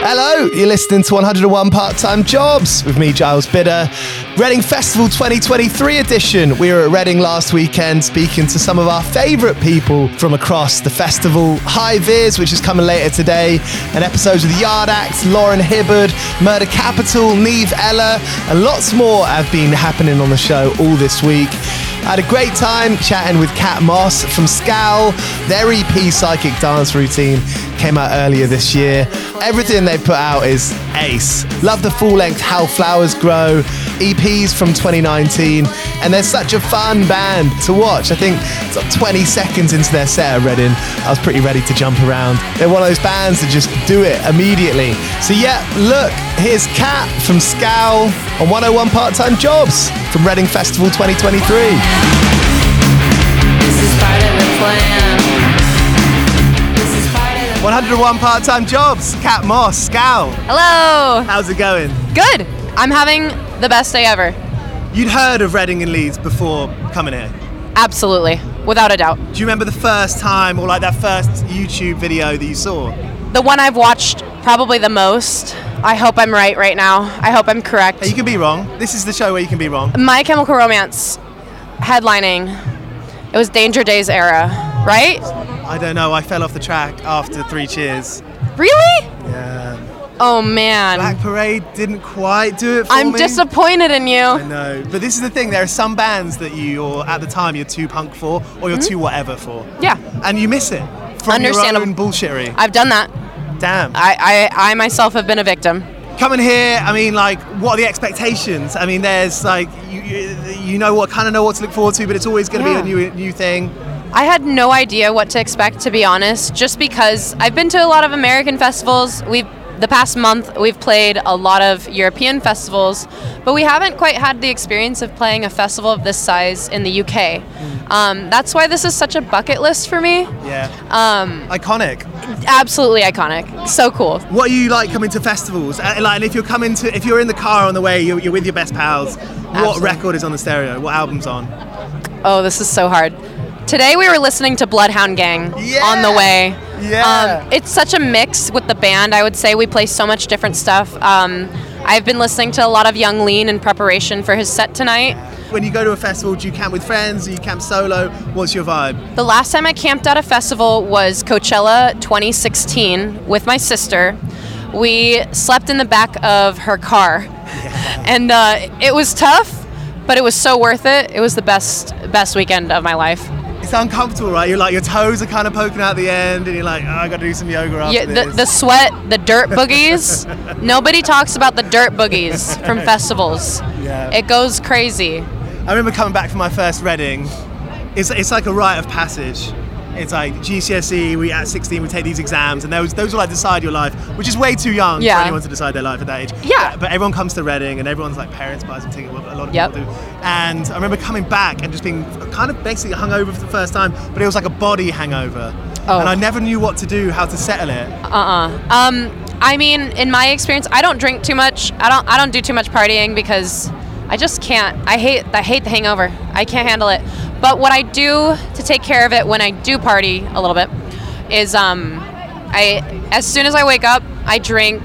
Hello, you're listening to 101 Part Time Jobs with me, Giles Bidder. Reading Festival 2023 edition. We were at Reading last weekend speaking to some of our favourite people from across the festival. High Vis, which is coming later today, and episodes of The Yard Act, Lauren Hibberd, Murder Capital, Nieve Ella, and lots more have been happening on the show all this week. I had a great time chatting with Kat Moss from Scowl. Their EP Psychic Dance Routine came out earlier this year. Everything they put out is ace. Love the full length How Flowers Grow, EPs from 2019, and they're such a fun band to watch. I think it's like 20 seconds into their set at Reading, I was pretty ready to jump around. They're one of those bands that just do it immediately. So, yeah, look, here's Kat from Scowl on 101 Part Time Jobs from Reading Festival 2023. This is part of the plan. This is part of the 101 Part Time Jobs, Kat Moss, Scowl. Hello. How's it going? Good. I'm having the best day ever. You'd heard of Reading and Leeds before coming here. Absolutely. Without a doubt. Do you remember the first time or like that first YouTube video that you saw? The one I've watched probably the most I hope I'm right right now. I hope I'm correct. You can be wrong. This is the show where you can be wrong. My Chemical Romance headlining. It was Danger Days era, right? I don't know. I fell off the track after three cheers. Really? Yeah. Oh man. Black Parade didn't quite do it for I'm me. disappointed in you. I know, but this is the thing. There are some bands that you, or at the time, you're too punk for, or you're mm-hmm. too whatever for, Yeah. and you miss it from your Understandable. own bullshittery. I've done that. Damn. I, I, I myself have been a victim. Coming here, I mean, like, what are the expectations? I mean, there's like, you, you, you know what, kind of know what to look forward to, but it's always going to Yeah. be a new, new thing. I had no idea what to expect, to be honest, just because I've been to a lot of American festivals. We've the past month we've played a lot of European festivals, but we haven't quite had the experience of playing a festival of this size in the UK. Um, that's why this is such a bucket list for me. Yeah. Um. Iconic. Absolutely iconic. So cool. What are you like coming to festivals? Uh, like, if you're coming to, if you're in the car on the way, you're, you're with your best pals. What record is on the stereo? What album's on? Oh, this is so hard. Today we were listening to Bloodhound Gang Yeah. on the way. Yeah. Um, it's such a mix with the band. I would say we play so much different stuff. Um, I've been listening to a lot of Yung Lean in preparation for his set tonight. When you go to a festival, do you camp with friends? Do you camp solo? What's your vibe? The last time I camped at a festival was Coachella 2016 with my sister. We slept in the back of her car, and uh, it was tough, but it was so worth it. It was the best best weekend of my life. It's uncomfortable, right? You're like your toes are kind of poking out the end, and you're like, oh, I got to do some yoga after Yeah, the, this. the sweat, the dirt boogies. Nobody talks about the dirt boogies from festivals. Yeah. It goes crazy. I remember coming back from my first Reading. It's, it's like a rite of passage. It's like GCSE. We at 16 we take these exams, and those those will like decide your life, which is way too young Yeah. for anyone to decide their life at that age. Yeah. But everyone comes to Reading, and everyone's like parents buy some ticket. A lot of Yep. people do. And I remember coming back and just being kind of basically hungover for the first time, but it was like a body hangover. Oh. And I never knew what to do, how to settle it. Uh-uh. Um, I mean, in my experience, I don't drink too much. I don't. I don't do too much partying because I just can't. I hate. I hate the hangover. I can't handle it. But what I do to take care of it when I do party a little bit is, um, I as soon as I wake up, I drink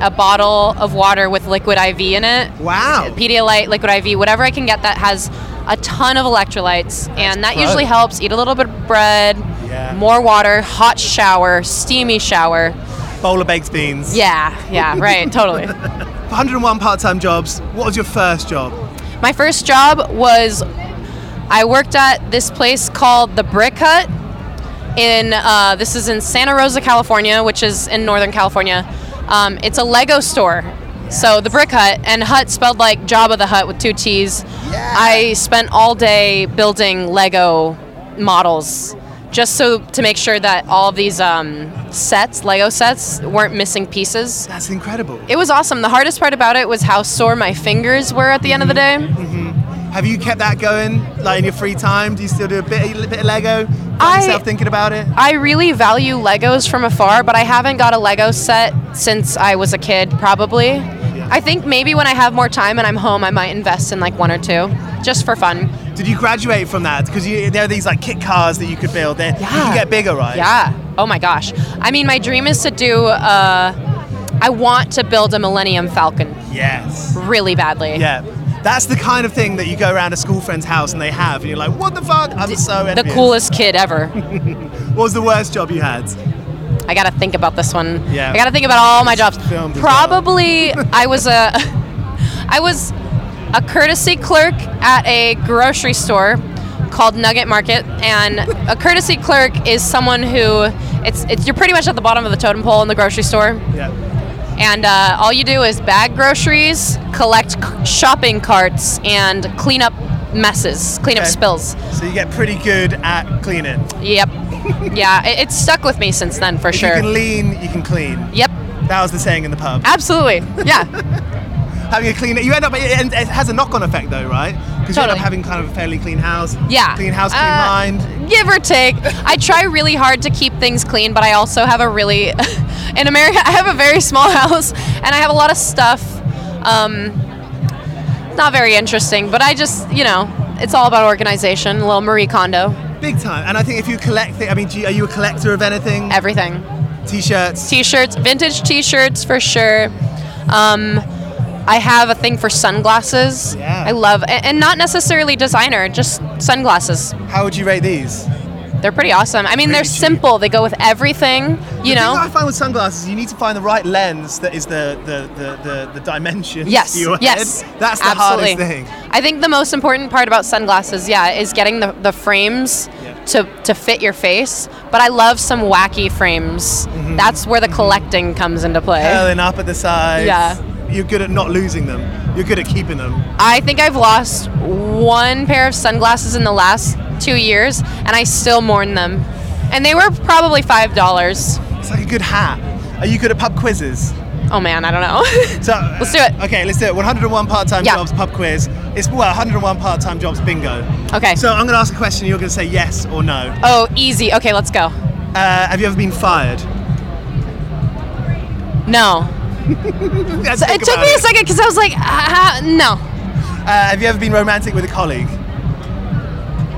a bottle of water with liquid IV in it. Wow. Pedialyte, liquid IV, whatever I can get that has a ton of electrolytes, and that usually helps. Eat a little bit of bread, Yeah. more water, hot shower, steamy shower. Bowl of baked beans. Yeah, yeah, right, totally. 101 part-time jobs. What was your first job? My first job was I worked at this place called the Brick Hutt. In uh, this is in Santa Rosa, California, which is in Northern California. Um, it's a Lego store. So the Brick Hutt and Hut spelled like Jabba the Hutt with two T's. Yeah. I spent all day building Lego models, just so to make sure that all of these um, sets, Lego sets, weren't missing pieces. That's incredible. It was awesome. The hardest part about it was how sore my fingers were at the end of the day. Have you kept that going, like in your free time? Do you still do a bit, a bit of Lego? I- yourself thinking about it? I really value Legos from afar, but I haven't got a Lego set since I was a kid, probably. I think maybe when I have more time and I'm home, I might invest in like one or two, just for fun. Did you graduate from that? Because there are these like kit cars that you could build. They you can get bigger, right? Yeah. Oh my gosh. I mean, my dream is to do. Uh, I want to build a Millennium Falcon Yes. really badly. Yeah. That's the kind of thing that you go around a school friend's house and they have, and you're like, "What the fuck?" I'm so The coolest kid ever. What was the worst job you had? I gotta think about this one. Yeah. I gotta think about all my jobs. As well. Probably I was a I was a courtesy clerk at a grocery store called Nugget Market, and a courtesy clerk is someone who it's it's you're pretty much at the bottom of the totem pole in the grocery store, Yeah. And uh, all you do is bag groceries, collect c- shopping carts, and clean up messes, clean up spills. So you get pretty good at cleaning. Yep. yeah, it, it's stuck with me since then for If sure. you can lean, you can clean. Yep. That was the saying in the pub. Absolutely. Yeah. having a clean, you end up. It, it has a knock-on effect though, right? Because you end up Totally. having kind of a fairly clean house. Yeah. Clean house, clean Uh, mind. Give or take. I try really hard to keep things clean, but I also have a really, in America, I have a very small house and I have a lot of stuff. Um, not very interesting, but I just, you know, it's all about organization. A little Marie Kondo, Big time. And I think if you collect, it, I mean, do you, are you a collector of anything? everything. T-shirts. T-shirts, vintage T-shirts for sure. Um, I have a thing for sunglasses. Yeah. I love, and not necessarily designer, just sunglasses. How would you rate these? They're pretty awesome. I mean, they're cheap. simple. They go with everything. You the know. I find with sunglasses, you need to find the right lens that is the the the, the, the dimensions Yes. yes. head. That's the absolutely. hardest thing. I think the most important part about sunglasses, yeah, is getting the, the frames Yeah. to, to fit your face. But I love some wacky frames. Mm-hmm. That's where the collecting comes into play. Curling up at the sides. Yeah. You're good at not losing them. You're good at keeping them. I think I've lost one pair of sunglasses in the last two years, and I still mourn them. And they were probably five dollars. It's like a good hat. Are you good at pub quizzes? Oh man, I don't know. So Let's do it. Okay, let's do it. 101 part-time Yeah. jobs pub quiz. It's well 101 part-time jobs bingo. okay. So I'm going to ask a question. You're going to say yes or no. oh, easy. Okay, let's go. Uh, have you ever been fired? No. It took me a second because I was like, no. Uh, have you ever been romantic with a colleague?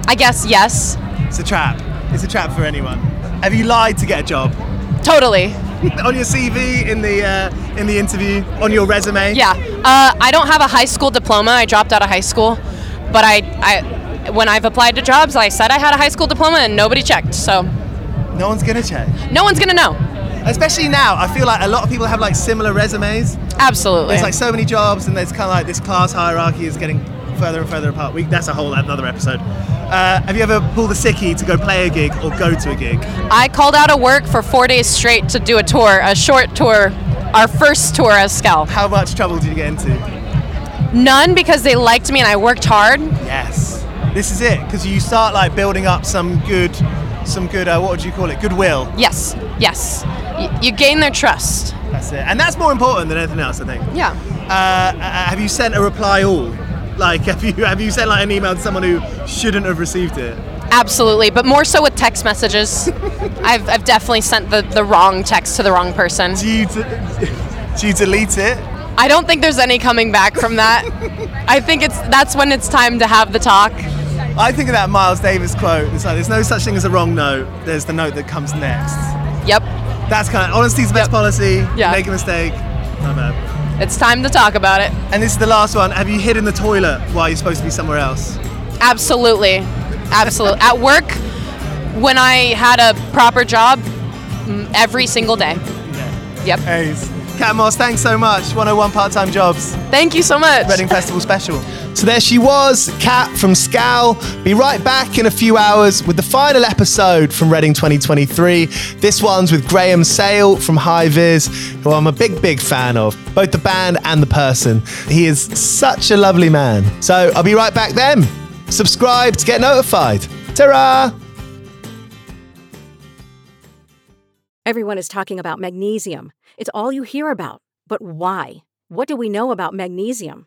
I guess yes. It's a trap. It's a trap for anyone. Have you lied to get a job? Totally. on your CV, in the uh, in the interview, on your resume? Yeah. Uh, I don't have a high school diploma. I dropped out of high school, but I, I, when I've applied to jobs, I said I had a high school diploma, and nobody checked. So No one's gonna check. no one's gonna know. Especially now, I feel like a lot of people have like similar resumes. Absolutely. There's like so many jobs, and there's kind of like this class hierarchy is getting further and further apart. We, that's a whole another episode. Uh, have you ever pulled a sickie to go play a gig or go to a gig? I called out of work for four days straight to do a tour, a short tour, our first tour as Scowl. How much trouble did you get into? None because they liked me and I worked hard. Yes, this is it because you start like building up some good, some good. Uh, what would you call it? Goodwill. Yes, yes. Y- you gain their trust. That's it, and that's more important than anything else, I think. Yeah. Uh, uh, have you sent a reply all? Like, have you have you sent like an email to someone who shouldn't have received it? Absolutely, but more so with text messages. I've, I've definitely sent the, the wrong text to the wrong person. Do you de- do you delete it? I don't think there's any coming back from that. I think it's that's when it's time to have the talk. I think of that Miles Davis quote. It's like there's no such thing as a wrong note. There's the note that comes next. Yep. That's kind of honesty's the best policy. Yeah. Make a mistake. Not bad. It's time to talk about it. And this is the last one. Have you hidden the toilet while you're supposed to be somewhere else? Absolutely. Absolutely. At work, when I had a proper job, mm, every single day. Yeah. Yep. Ace. Kat Moss, thanks so much. 101 part-time jobs. Thank you so much. Reading Festival special. So there she was, Kat from Scowl. Be right back in a few hours with the final episode from Reading 2023. This one's with Graham Sayle from High Vis, who I'm a big, big fan of, both the band and the person. He is such a lovely man. So I'll be right back then. Subscribe to get notified. Ta-ra! Everyone is talking about magnesium. It's all you hear about. But why? What do we know about magnesium?